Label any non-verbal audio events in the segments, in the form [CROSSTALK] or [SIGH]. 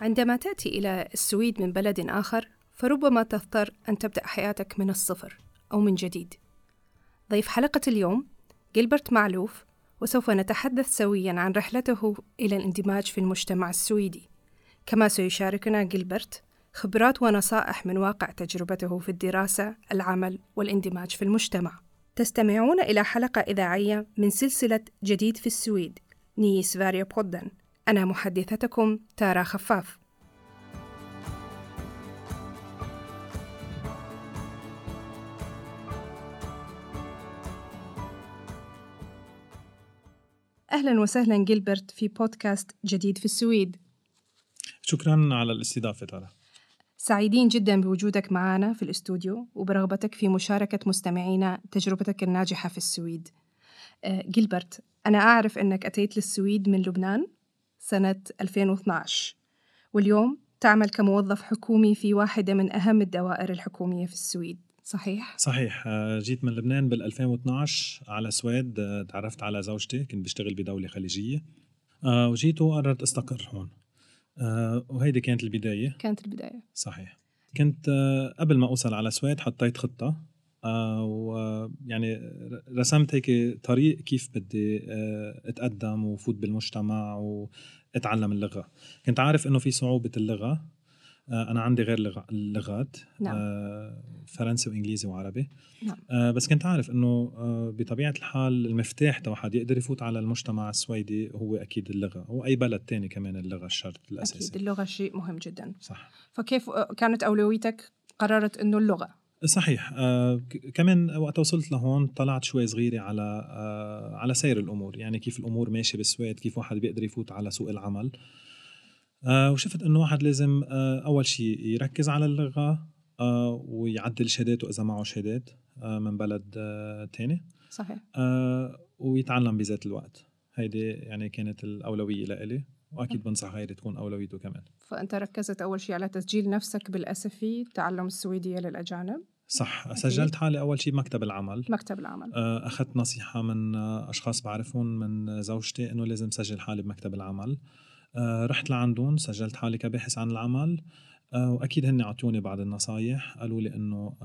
عندما تأتي إلى السويد من بلد آخر فربما تضطر أن تبدأ حياتك من الصفر أو من جديد. ضيف حلقة اليوم جيلبرت معلوف وسوف نتحدث سويا عن رحلته إلى الاندماج في المجتمع السويدي. كما سيشاركنا جيلبرت خبرات ونصائح من واقع تجربته في الدراسة، العمل والاندماج في المجتمع. تستمعون إلى حلقة إذاعية من سلسلة جديد في السويد نيس فاريا بودن. أنا محدثتكم تارا خفاف. أهلا وسهلا جيلبرت في بودكاست جديد في السويد. شكرا على الاستضافة تارا. سعيدين جدا بوجودك معنا في الاستوديو وبرغبتك في مشاركة مستمعينا تجربتك الناجحة في السويد. آه، جيلبرت أنا أعرف أنك أتيت للسويد من لبنان. سنة 2012 واليوم تعمل كموظف حكومي في واحدة من أهم الدوائر الحكومية في السويد. صحيح؟ صحيح. آه، جيت من لبنان بال 2012 على السويد آه، تعرفت على زوجتي كنت بشتغل بدولة خليجية. آه، وجيت وقررت أستقر هون. وهيدي كانت البداية. كانت البداية. صحيح. كنت قبل ما أوصل على السويد حطيت خطة. ويعني رسمت هيك طريق كيف بدي أتقدم وفوت بالمجتمع وأتعلم اللغة. كنت عارف إنه في صعوبة اللغة. آه، أنا عندي غير اللغات نعم. آه، فرنسي وإنجليزي وعربي. نعم. آه، بس كنت عارف إنه بطبيعة الحال المفتاح تبع حد يقدر يفوت على المجتمع السويدي هو أكيد اللغة واي بلد تاني كمان اللغة الشرط الأساسي. أكيد اللغة شيء مهم جدا. صح. فكيف كانت أولويتك قررت إنه اللغة؟ صحيح. آه كمان وقت وصلت لهون طلعت شوي صغيرة على آه على سير الأمور يعني كيف الأمور ماشية بالسويد كيف واحد بيقدر يفوت على سوق العمل. آه وشفت إنه واحد لازم آه أول شيء يركز على اللغة آه ويعدل شهاداته إذا معه شهادات آه من بلد آه تاني. صحيح. آه ويتعلم بذات الوقت. هيدي يعني كانت الأولوية لإلي وأكيد بنصح غيري تكون أولويته كمان. فأنت ركزت أول شيء على تسجيل نفسك بالأسفي تعلم السويدية للأجانب؟ صح. أكيد. سجلت حالي أول شيء بمكتب العمل. مكتب العمل. آه، أخذت نصيحة من أشخاص بعرفهم من زوجتي إنه لازم سجل حالي بمكتب العمل. آه، رحت لعندهم سجلت حالي كباحث عن العمل. آه، وأكيد هن أعطوني بعض النصايح. قالوا لي إنه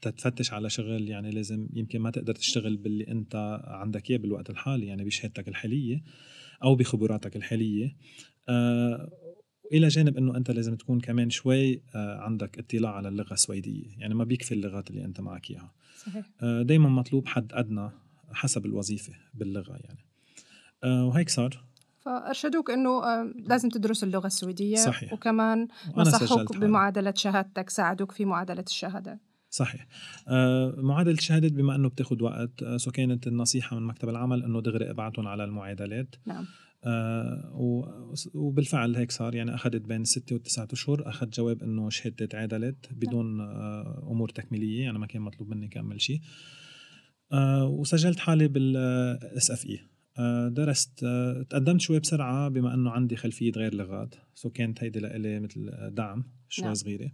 تتفتش على شغل يعني لازم يمكن ما تقدر تشتغل باللي أنت عندك إياه بالوقت الحالي يعني بشهادتك الحالية أو بخبراتك الحالية. إلى جانب إنه أنت لازم تكون كمان شوي آه عندك اطلاع على اللغة السويدية يعني ما بيكفي اللغات اللي أنت معك إياها. صحيح. آه دائما مطلوب حد أدنى حسب الوظيفة باللغة يعني. آه وهيك صار. فأرشدوك إنه لازم تدرس اللغة السويدية. صحيح. وكمان نصحوك بمعادلة شهادتك ساعدوك في معادلة الشهادة. صحيح. معادلة الشهادات بما إنه بتاخذ وقت سو كانت النصيحة من مكتب العمل إنه دغري إبعتهم على المعادلات. نعم. وبالفعل هيك صار. يعني أخذت بين ستة وتسعة أشهر. أخذت جواب إنه شهادتي تعادلت بدون آه أمور تكميلية. يعني ما كان مطلوب مني كمل شيء. آه وسجلت حالي بال SFI. درست آه تقدمت شوي بسرعة بما إنه عندي خلفية غير لغات. so كانت هيدي لإلي مثل دعم شوي نعم. صغيرة.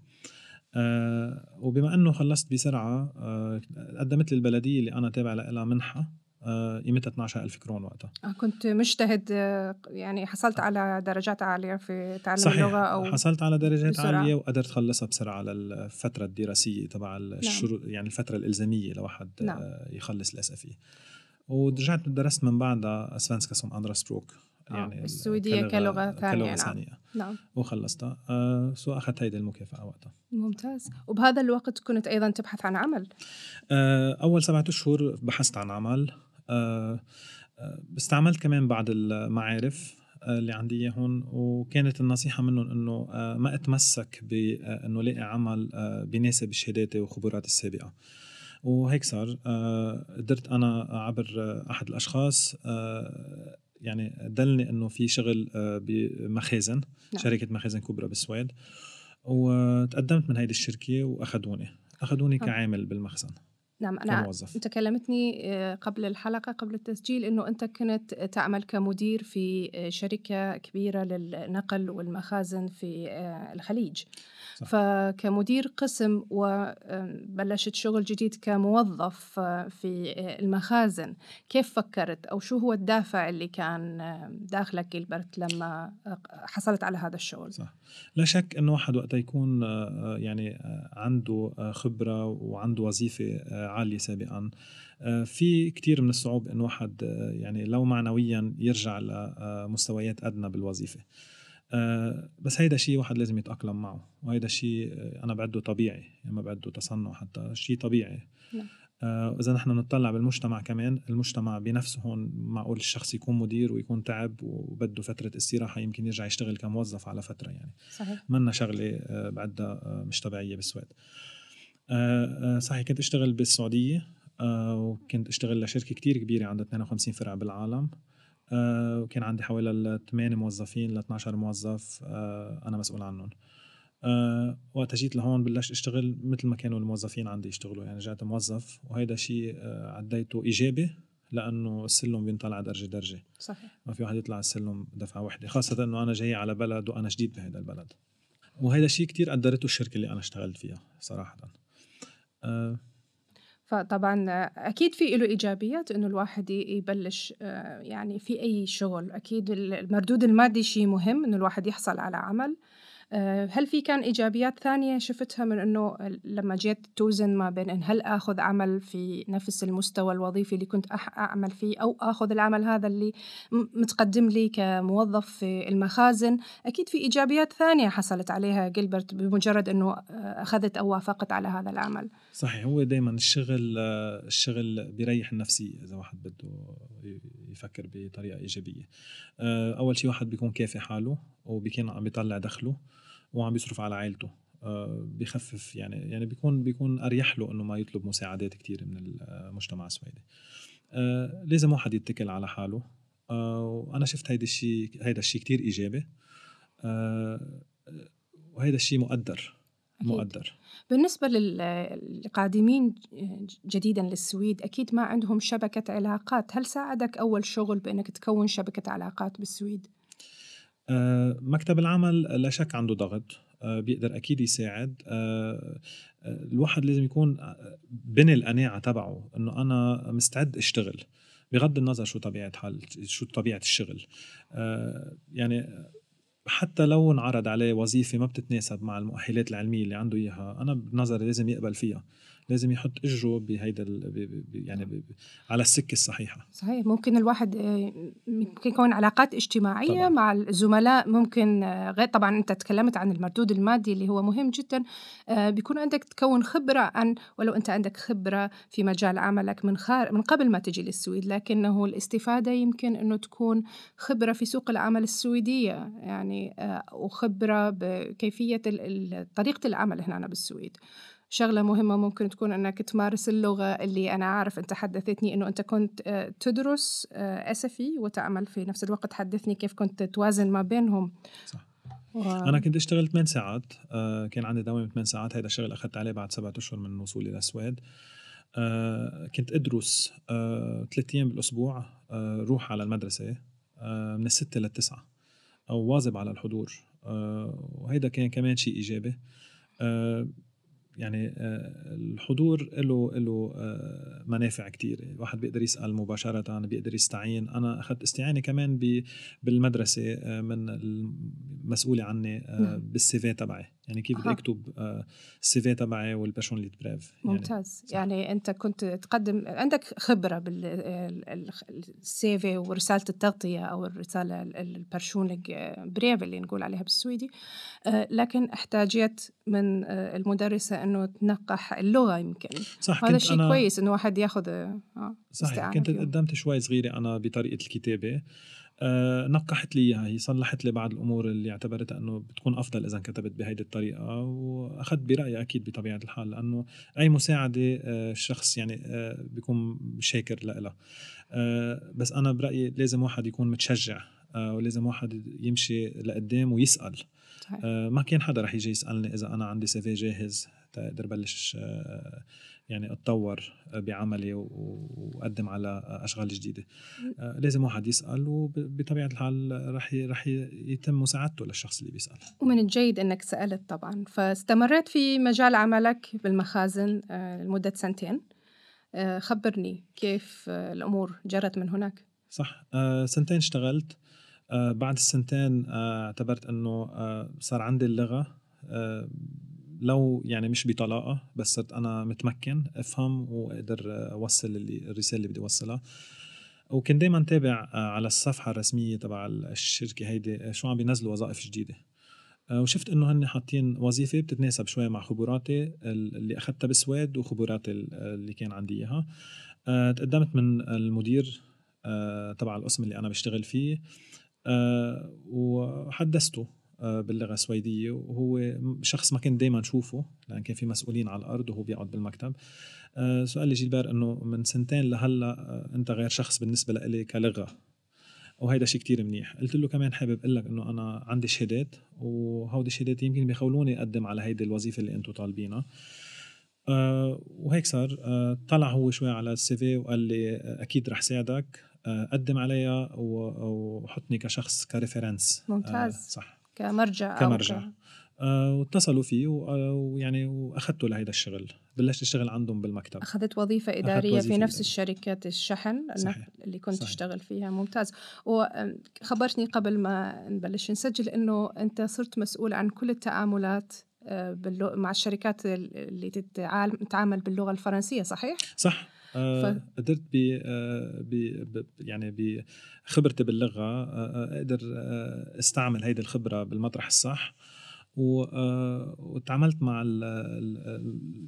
آه وبما إنه خلصت بسرعة آه قدمت لي البلدية اللي أنا تابع لها منحة. آه قيمتها 12000 كرون وقتها آه كنت مجتهد آه، يعني حصلت على درجات عالية في تعلم صحيح. اللغة أو حصلت على درجات بسرعة. عالية وقدرت خلصها بسرعة للفتره الدراسية تبع نعم. الشروط يعني الفترة الإلزامية لواحد نعم. آه يخلص ال SFI ورجعت درست من بعدها svenska som andraspråk آه، يعني السويدية كلغة, كلغة ثانية كلغة نعم. نعم وخلصتها آه so أخذت هيدي المكافأة وقتها ممتاز وبهذا الوقت كنت أيضا تبحث عن عمل آه أول سبعة أشهر بحثت عن عمل آه, آه، استعملت كمان بعض المعارف آه، اللي عندي إياهم وكانت النصيحة منهم إنه ما أتمسك بانه لاقي عمل بيناسب شهاداتي وخبراتي السابقة وهيك صار قدرت أنا عبر أحد الأشخاص يعني دلني إنه في شغل آه، بمخازن نعم. شركة مخازن كبرى بالسويد وتقدمت من هيدي الشركة واخذوني اخذوني آه. كعامل بالمخزن نعم أنا كموظف. أنت كلمتني آه، قبل الحلقة قبل التسجيل إنه أنت كنت تعمل كمدير في شركة كبيرة للنقل والمخازن في الخليج. صح. فكمدير قسم وبلشت شغل جديد كموظف في المخازن. كيف فكرت؟ أو شو هو الدافع اللي كان داخلك جيلبرت لما حصلت على هذا الشغل؟ صح. لا شك أنه واحد وقت يكون يعني عنده خبرة وعنده وظيفة عالية سابقا. في كتير من الصعوبة إنه واحد يعني لو معنويا يرجع لمستويات أدنى بالوظيفة. بس هيدا شيء واحد لازم يتأقلم معه وهيدا شيء أنا بعده طبيعي يعني ما بعده تصنع حتى شيء طبيعي. نعم. إذا نحن نطلع بالمجتمع كمان المجتمع بنفسه هون معقول الشخص يكون مدير ويكون تعب وبده فترة استراحة يمكن يرجع يشتغل كموظف على فترة يعني. صحيح. منا شغلة بعدها مش طبيعية بالسويد صحيح كنت أشتغل بالسعودية آه، وكنت أشتغل لشركة كتير كبيرة عندها 52 فرع بالعالم آه، وكان عندي حوالي 8 موظفين ل 12 موظف آه، أنا مسؤول عنهم. وقت جيت لهون بلشت أشتغل مثل ما كانوا الموظفين عندي يشتغلوا يعني رجعت موظف وهيدا شيء عديته إيجابي لأنه السلم بينطلع درجة درجة. صحيح. ما في واحد يطلع السلم دفعة وحده خاصة إنه أنا جاي على بلد وأنا جديد بهذا البلد. وهذا شيء كتير قدرته الشركة اللي أنا اشتغلت فيها صراحة. أه. فطبعا أكيد في له إيجابيات إنه الواحد يبلش آه، يعني في أي شغل. أكيد المردود المادي شيء مهم إنه الواحد يحصل على عمل. آه، هل في كان إيجابيات ثانية شفتها من إنه لما جيت توزن ما بين إن هل آخذ عمل في نفس المستوى الوظيفي اللي كنت أعمل فيه أو آخذ العمل هذا اللي متقدم لي كموظف في المخازن. أكيد في إيجابيات ثانية حصلت عليها جيلبرت بمجرد إنه آه، أخذت أو وافقت على هذا العمل. صحيح هو دائما الشغل الشغل بيريح النفسية إذا واحد بده يفكر بطريقة إيجابية. آه، أول شيء واحد بيكون كافي حاله وبيكون عم بيطلع دخله وعم بيصرف على عائلته. آه، بخفف يعني يعني بيكون بيكون أريح له إنه ما يطلب مساعدات كثير من المجتمع السويدي آه، لازم واحد يتكل على حاله. وأنا شفت هيدا الشيء هيدا الشيء كثير إيجابي. وهيدا الشيء مقدر. مقدر. بالنسبة للقادمين جديدا للسويد أكيد ما عندهم شبكة علاقات. هل ساعدك أول شغل بأنك تكون شبكة علاقات بالسويد؟ آه، مكتب العمل لا شك عنده ضغط. آه، بيقدر أكيد يساعد. آه، الواحد لازم يكون بني القناعه تبعه إنه أنا مستعد أشتغل بغض النظر شو طبيعة حال شو طبيعة الشغل. يعني حتى لو انعرض عليه وظيفة ما بتتناسب مع المؤهلات العلمية اللي عنده إياها أنا بنظري لازم يقبل فيها. لازم يحط اجره بهيدا يعني على السكة الصحيحة. صحيح. ممكن الواحد آه، ممكن يكون علاقات اجتماعية طبعا. مع الزملاء ممكن آه، غير طبعا أنت تكلمت عن المردود المادي اللي هو مهم جدا. آه، بيكون عندك تكون خبرة عن ولو أنت عندك خبرة في مجال عملك من خار من قبل ما تجي للسويد لكنه الاستفادة يمكن أنه تكون خبرة في سوق العمل السويدية. يعني وخبرة بكيفية طريقة العمل هنا بالسويد. شغلة مهمة ممكن تكون أنك تمارس اللغة اللي أنا عارف أنت حدثتني أنه أنت كنت آه، تدرس أسفي آه، وتعمل في نفس الوقت حدثني كيف كنت توازن ما بينهم. صح. و... أنا كنت اشتغل 8 ساعات آه كان عندي دوام 8 ساعات. هذا الشغل أخذت عليه بعد سبعة أشهر من وصولي للسويد آه كنت أدرس آه ثلاث أيام بالأسبوع آه روح على المدرسة آه من الستة للتسعة أو واظب على الحضور. آه وهيدا كان كمان شيء إيجابي. آه يعني آه، الحضور له له آه، منافع كتير. الواحد بيقدر يسأل مباشرة بيقدر يستعين. أنا أخذت استعانة كمان بالمدرسة آه، من المسؤوله عني نعم. بال CV تبعي. يعني كيف بدي أكتب ال CV تبعي وال personligt brev يعني ممتاز. يعني, يعني أنت كنت تقدم عندك خبرة بال CV ورسالة التغطية أو الرسالة ال personligt brev اللي نقول عليها بالسويدي. لكن احتاجيت من المدرسة إنه تنقح اللغة يمكن. صح هذا شيء كويس إنه واحد ياخذ صحيح كنت قدمت شوي صغيرة أنا بطريقة الكتابة. آه نقحت لي إياها. هي صلحت لي بعض الأمور اللي اعتبرتها إنه بتكون أفضل إذا كتبت بهيدي الطريقة وأخذت برأيي أكيد بطبيعة الحال لأنه أي مساعدة آه الشخص يعني آه بيكون شاكر لها آه بس أنا برأيي لازم واحد يكون متشجع آه ولازم واحد يمشي لقدام ويسأل. صحيح. آه ما كان حدا رح يجي يسألني إذا أنا عندي سي في جاهز تقدر بلش آه، يعني أتطور بعملي وأقدم على أشغال جديدة. آه، لازم واحد يسأل وبطبيعة الحال رح رح يتم مساعدته للشخص اللي بيسأل. ومن الجيد إنك سألت طبعا. فاستمريت في مجال عملك بالمخازن لمدة سنتين. خبرني كيف الأمور جرت من هناك. صح. سنتين اشتغلت. آه بعد السنتين آه اعتبرت إنه آه صار عندي اللغة. آه لو يعني مش بطلاقة بس صرت أنا متمكن أفهم وأقدر أوصل الرسالة اللي بدي أوصلها. وكنت دائما تابع آه، على الصفحة الرسمية تبع الشركة هيدي شو عم بينزلوا وظائف جديدة. آه، وشفت إنه هن حاطين وظيفة بتتناسب شوي مع خبراتي اللي أخذتها بسويد وخبراتي اللي كان عندي إياها. آه، تقدمت من المدير تبع القسم اللي أنا بشتغل فيه. آه، وحدثته. آه، باللغة السويدية وهو شخص ما كنت دائما اشوفه لأن كان في مسؤولين على الأرض وهو بيقعد بالمكتب. آه، سؤال لي جيلبر إنه من سنتين لهلأ أنت غير شخص بالنسبة لإلي كلغة. وهيدا شيء كتير منيح. قلت له كمان حابب أقول لك إنه أنا عندي شهادات وهودي الشهادات يمكن بيخولوني أقدم على هيدي الوظيفة اللي أنتم طالبينها. أه وهيك صار. أه طلع هو شوي على السي في وقال لي أكيد رح ساعدك قدم عليها وحطني كشخص كريفرنس. ممتاز. آه صح. كمرجع كمرجع. آه واتصلوا فيه آه، ويعني واخذته لهيدا الشغل. بلشت أشتغل عندهم بالمكتب. أخذت وظيفة إدارية وظيفة في نفس إدارية. الشركات الشحن صحيح. اللي كنت صحيح. تشتغل فيها. ممتاز. وخبرتني قبل ما نبلش نسجل إنه أنت صرت مسؤول عن كل التعاملات آه، مع الشركات اللي تتعامل باللغة الفرنسية صحيح؟ صح. آه قدرت ب آه يعني بخبرتي باللغة آه أقدر أستعمل هيدي الخبرة بالمطرح الصح. وتعاملت مع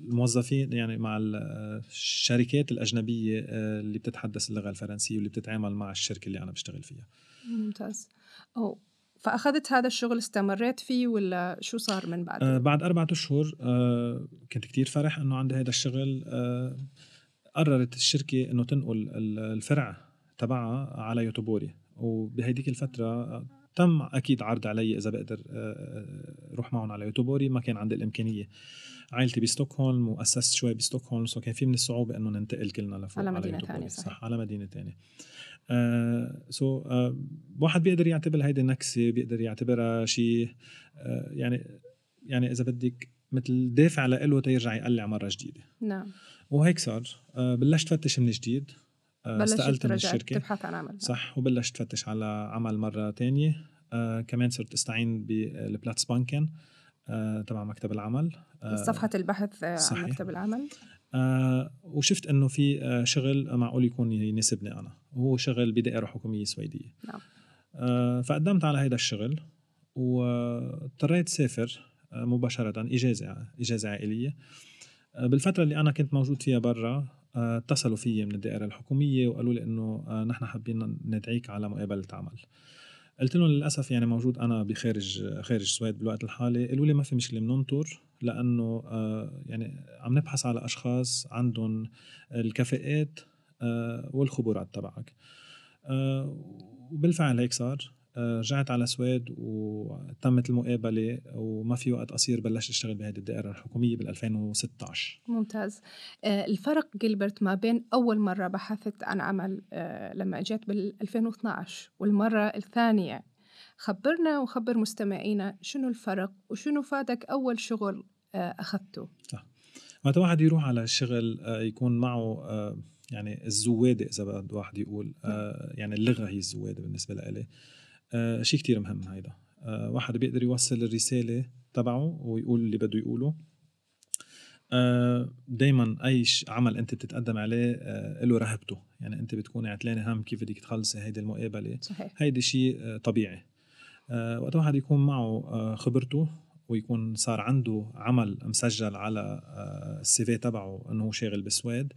الموظفين يعني مع الشركات الأجنبية اللي بتتحدث اللغة الفرنسية واللي بتتعامل مع الشركة اللي أنا بشتغل فيها. ممتاز. أو فأخذت هذا الشغل استمريت فيه ولا شو صار من بعد؟ آه بعد أربعة أشهر آه كنت كتير فرح إنه عندي هذا الشغل آه قررت الشركة إنه تنقل الفرع تبعها على يوتوبوري. وبهيديك الفترة تم أكيد عرض علي إذا بقدر آه، آه، روح معهم على يوتوبوري. ما كان عندي الإمكانية. عائلتي بستوكهولم واسست شوي بستوكهولم. so كان في من الصعوبة إنه ننتقل كلنا لفوق على مدينة ثانية صح. صح على مدينة ثانية آه so آه واحد بيقدر يعتبر هيدي نكسة بيقدر يعتبرها شيء آه يعني يعني إذا بدك مثل دافع له تيرجع يقلع مرة جديدة. نعم. وهيك صار. آه، بلشت فتش من جديد. آه، استقلت من الشركة. تبحث عن عمل. صح وبلشت فتش على عمل مرة تانية. آه كمان صرت استعين بالبلاتس بانكن آه تبع مكتب العمل. آه صفحة البحث صحيح. عن مكتب العمل. آه وشفت إنه في آه شغل معقول يكون يناسبني أنا. وهو شغل بدائرة حكومية سويدية. نعم. آه فقدمت على هذا الشغل واضطريت سافر مباشرة إجازة إجازة عائلية. آه، بالفترة اللي أنا كنت موجود فيها برا آه، اتصلوا فيي من الدائرة الحكومية وقالوا لي إنه آه، نحن حابين ندعيك على مقابلة عمل. قلت لهم للأسف يعني موجود أنا بخارج خارج السويد بالوقت الحالي. قالوا لي ما في مشكلة بننطر لأنه يعني عم نبحث على أشخاص عندهم الكفاءات والخبرات تبعك. وبالفعل هيك صار. رجعت على السويد وتمت المقابلة وما في وقت قصير بلشت أشتغل بهذه الدائرة الحكومية بال 2016 ممتاز. آه، الفرق جيلبرت ما بين أول مرة بحثت عن عمل آه، لما اجيت بال 2012 والمرة الثانية. خبرنا وخبر مستمعينا شنو الفرق وشنو فادك أول شغل آه، أخذته؟ صح. معناتها واحد يروح على الشغل يكون معه يعني الزوادة إذا بده واحد يقول نعم. يعني اللغة هي الزوادة بالنسبة لإلي. آه شيء كتير مهم هيدا. آه واحد بيقدر يوصل الرسالة تبعه ويقول اللي بده يقوله. آه دايما أي عمل أنت بتتقدم عليه آه له رهبته. يعني أنت بتكون عتلانه هم كيف بدك تخلصي هيدي المقابلة. صحيح. هيدي شيء آه طبيعي. آه وقت واحد يكون معه آه خبرته ويكون صار عنده عمل مسجل على آه السي في تبعه إنه هو شاغل بالسويد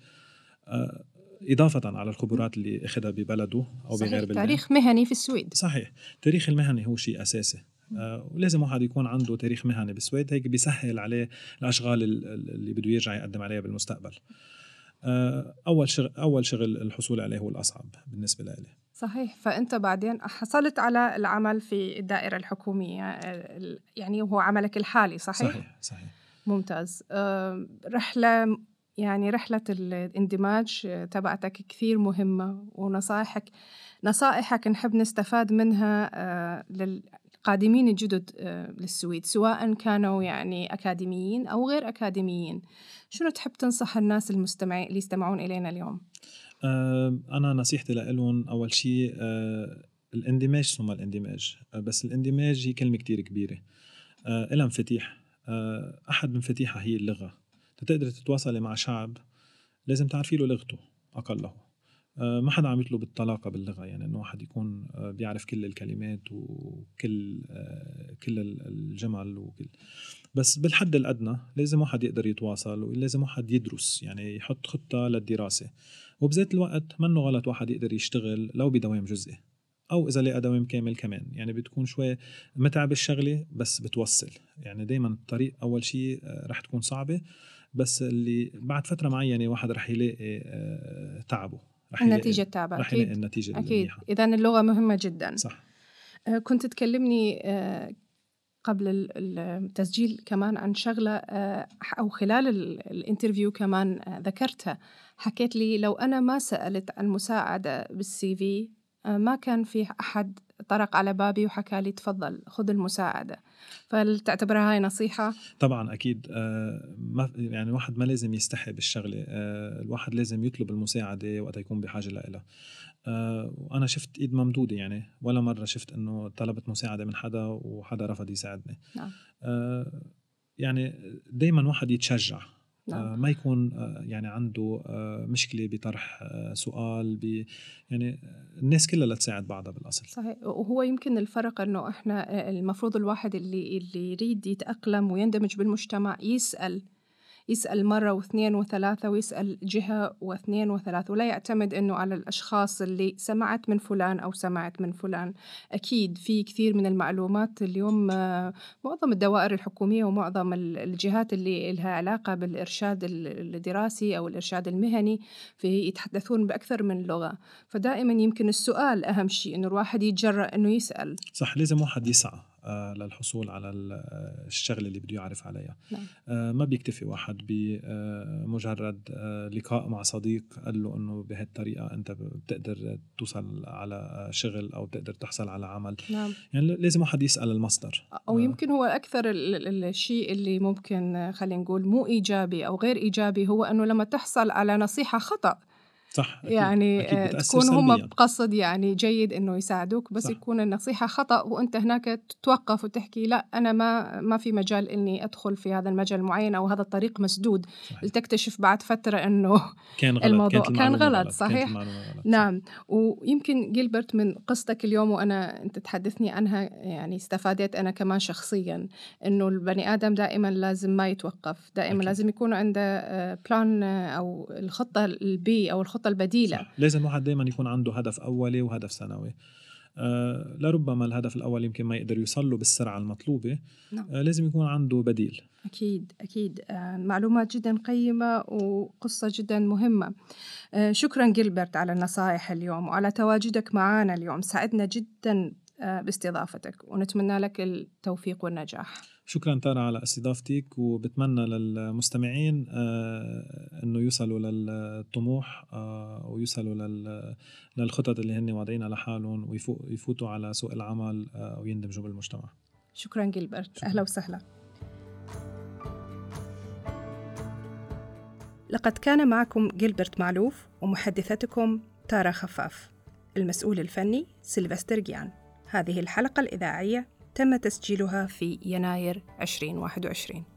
آه إضافة على الخبرات اللي أخذها ببلده أو صحيح. بغير بلده تاريخ مهني في السويد. صحيح التاريخ المهني هو شيء أساسي. آه ولازم واحد يكون عنده تاريخ مهني بالسويد هيك بيسهل عليه الأشغال اللي بده يرجع يقدم عليها بالمستقبل. آه أول شغل أول شغل الحصول عليه هو الأصعب بالنسبة لي. صحيح فأنت بعدين حصلت على العمل في الدائرة الحكومية يعني هو عملك الحالي صحيح؟ صحيح صحيح. ممتاز. آه، رحلة يعني رحلة الاندماج تبعتك كثير مهمة ونصائحك نصائحك نحب نستفاد منها آه، للقادمين الجدد آه، للسويد سواء كانوا يعني أكاديميين أو غير أكاديميين. شنو تحب تنصح الناس المستمعين اللي يستمعون إلينا اليوم؟ أنا نصيحتي لهم أول شيء الاندماج ثم الاندماج. بس الاندماج هي كلمة كتير كبيرة. إلها مفاتيح أحد مفاتيحها هي اللغة. تقدري تتواصلي مع شعب لازم تعرفي له لغته أقله. ما حدا عم يطلب الطلاقة باللغة يعني إنه واحد يكون بيعرف كل الكلمات وكل كل الجمل وكل. بس بالحد الأدنى لازم واحد يقدر يتواصل ولازم واحد يدرس يعني يحط خطة للدراسة. وبذات الوقت منه غلط واحد يقدر يشتغل لو بدوام جزئي أو إذا لقى دوام كامل كمان. يعني بتكون شوي متعب الشغلة بس بتوصل. يعني دائما الطريق أول شيء آه، رح تكون صعبة. بس اللي بعد فترة معينة واحد رح يلاقي آه، تعبه. رح النتيجة التعبه رح يلاقي النتيجة أكيد. اذا اللغة مهمة جدا. صح. آه، كنت تكلمني قبل التسجيل كمان عن شغلة أو خلال ال interview كمان ذكرتها. حكيت لي لو أنا ما سألت عن مساعدة بال CV آه، ما كان في أحد طرق على بابي وحكى لي تفضل خذ المساعدة. فهل تعتبرها هاي نصيحة؟ طبعا أكيد. آه، ما يعني الواحد ما لازم يستحي بالشغلة. آه، الواحد لازم يطلب المساعدة وقت يكون بحاجة لها وأنا شفت إيد ممدودة يعني. ولا مرة شفت إنه طلبت مساعدة من حدا وحدا رفض يساعدني. نعم. يعني دايما واحد يتشجع. نعم. آه، ما يكون آه، يعني عنده آه، مشكلة بطرح سؤال ب يعني الناس كلها لتساعد بعضها بالأصل صحيح وهو يمكن الفرق إنه إحنا المفروض الواحد اللي اللي يريد يتأقلم ويندمج بالمجتمع يسأل يسأل مرة واثنين وثلاثة ويسأل جهة واثنين وثلاثة ولا يعتمد أنه على الأشخاص اللي سمعت من فلان أو سمعت من فلان. أكيد في كثير من المعلومات اليوم آه، معظم الدوائر الحكومية ومعظم الجهات اللي لها علاقة بالإرشاد الدراسي أو الإرشاد المهني في يتحدثون بأكثر من لغة. فدائما يمكن السؤال أهم شيء أنه الواحد يتجرأ أنه يسأل. صح لازم واحد يسعى. للحصول على آه، الشغلة اللي بده يعرف عليها نعم. آه، ما بيكتفي واحد بمجرد لقاء مع صديق قال له إنه بهالطريقة أنت بتقدر توصل على شغل أو بتقدر تحصل على عمل نعم. يعني لازم واحد يسأل المصدر أو يمكن هو أكثر الشيء اللي ممكن خلينا نقول مو إيجابي أو غير إيجابي هو إنه لما تحصل على نصيحة خطأ صح أكيد. يعني أكيد تكون هم بقصد يعني جيد إنه يساعدوك بس صح. يكون النصيحة خطأ وأنت هناك تتوقف وتحكي لا أنا ما ما في مجال إني أدخل في هذا المجال المعين أو هذا الطريق مسدود صحيح. لتكتشف بعد فترة إنه [LAUGHS] كان غلط. الموضوع كان, كان غلط, غلط. صحيح كانت غلط. نعم ويمكن جيلبرت من قصتك اليوم وأنا أنت تحدثني عنها يعني استفادت أنا كمان شخصيا إنه البني آدم دائما لازم ما يتوقف دائما أكيد. لازم يكون عنده plan آه، أو الخطة ال B أو الخطة الخطة البديلة. صح. لازم واحد دائما يكون عنده هدف أولي وهدف ثانوي. آه لربما الهدف الأول يمكن ما يقدر يوصل له بالسرعة المطلوبة. نعم. آه لازم يكون عنده بديل. أكيد أكيد. آه معلومات جدا قيمة وقصة جدا مهمة. آه شكرا جيلبرت على النصائح اليوم وعلى تواجدك معنا اليوم. سعدنا جدا آه باستضافتك ونتمنى لك التوفيق والنجاح. شكرا تارا على استضافتك وبتمنى للمستمعين آه، إنه يوصلوا للطموح آه، ويوصلوا للخطط اللي هن واضعينها لحالهم ويفوتوا على سوق العمل آه، ويندمجوا بالمجتمع. شكرا جيلبرت. أهلا وسهلا. لقد كان معكم جيلبرت معلوف ومحدثتكم تارا خفاف. المسؤول الفني سيلفستر جيان. هذه الحلقة الإذاعية تم تسجيلها في يناير 2021